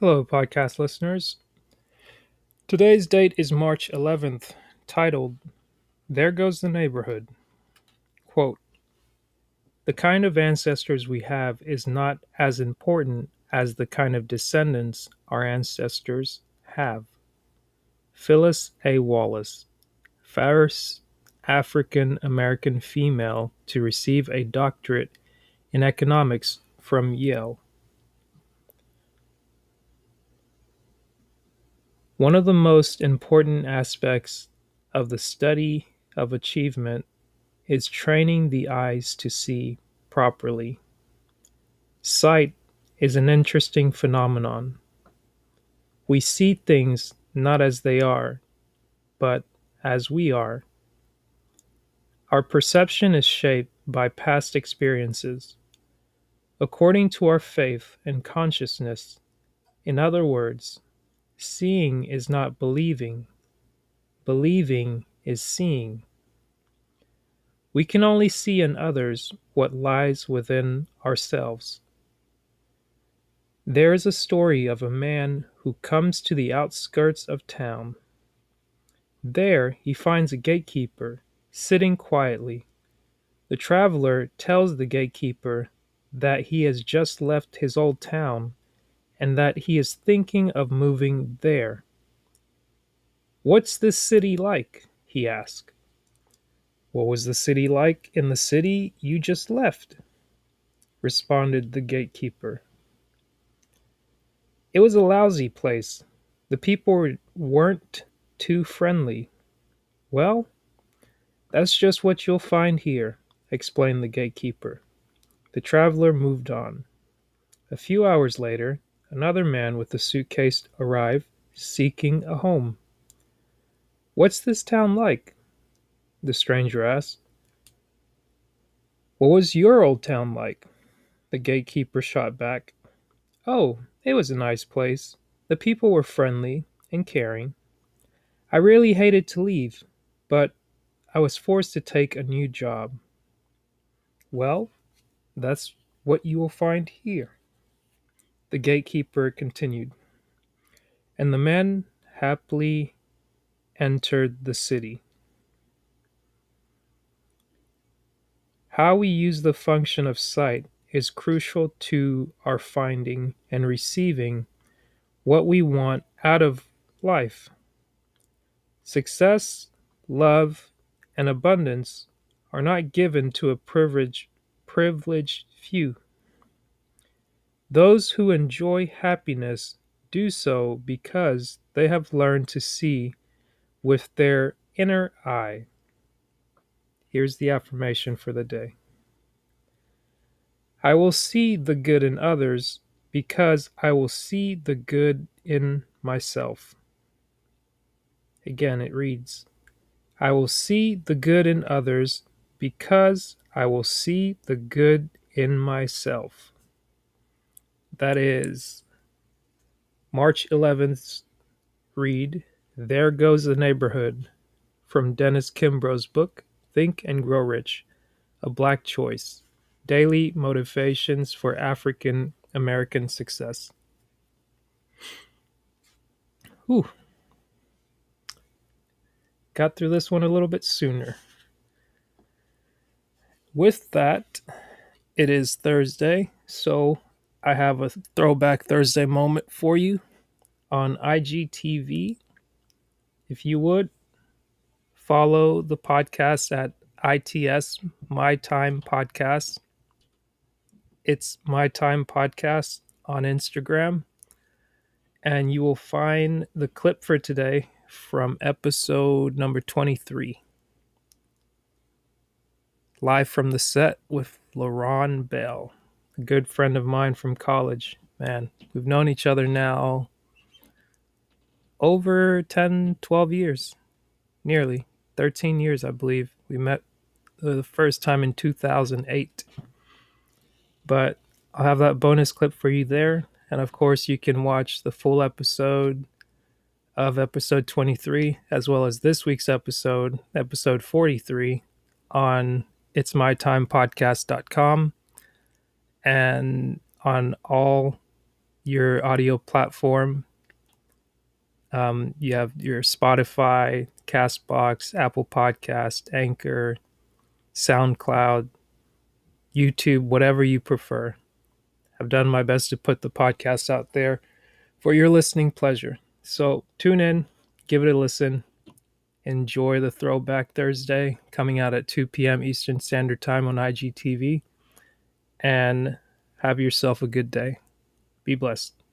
Hello, podcast listeners. Today's date is March 11th, titled There Goes the Neighborhood. Quote The kind of ancestors we have is not as important as the kind of descendants our ancestors have. Phyllis A. Wallace, first African American female to receive a doctorate in economics from Yale. One of the most important aspects of the study of achievement is training the eyes to see properly. Sight is an interesting phenomenon. We see things not as they are, but as we are. Our perception is shaped by past experiences. According to our faith and consciousness, in other words, seeing is not believing, believing is seeing. We can only see in others what lies within ourselves. There is a story of a man who comes to the outskirts of town. There he finds a gatekeeper sitting quietly. The traveler tells the gatekeeper that he has just left his old town and that he is thinking of moving there. What's this city like? he asked. What was the city like in the city you just left? responded the gatekeeper. It was a lousy place. The people weren't too friendly. Well, that's just what you'll find here, explained the gatekeeper. The traveler moved on. A few hours later, another man with a suitcase arrived, seeking a home. What's this town like? The stranger asked. What was your old town like? The gatekeeper shot back. Oh, it was a nice place. The people were friendly and caring. I really hated to leave, but I was forced to take a new job. Well, that's what you will find here. The gatekeeper continued, and the men happily entered the city. How we use the function of sight is crucial to our finding and receiving what we want out of life. Success, love, and abundance are not given to a privileged, privileged few. Those who enjoy happiness do so because they have learned to see with their inner eye. Here's the affirmation for the day I will see the good in others because I will see the good in myself. Again, it reads I will see the good in others because I will see the good in myself. That is March 11th read There Goes the Neighborhood from Dennis Kimbro's book Think and Grow Rich, a Black Choice Daily Motivations for African American Success. Whew. Got through this one a little bit sooner. With that, it is Thursday, so I have a throwback Thursday moment for you on IGTV. If you would follow the podcast at ITS My Time Podcast. It's My Time Podcast on Instagram. And you will find the clip for today from episode number 23. Live from the set with LaRon Bell, good friend of mine from college. Man, we've known each other now over 10, 12 years, nearly 13 years, I believe. We met the first time in 2008. But I'll have that bonus clip for you there. And of course, you can watch the full episode of episode 23, as well as this week's episode, episode 43, on it's my time podcast.com and on all your audio platform. Um, you have your Spotify, Castbox, Apple Podcast, Anchor, SoundCloud, YouTube, whatever you prefer. I've done my best to put the podcast out there for your listening pleasure. So tune in, give it a listen. Enjoy the Throwback Thursday coming out at 2 p.m. Eastern Standard Time on IGTV. And have yourself a good day. Be blessed.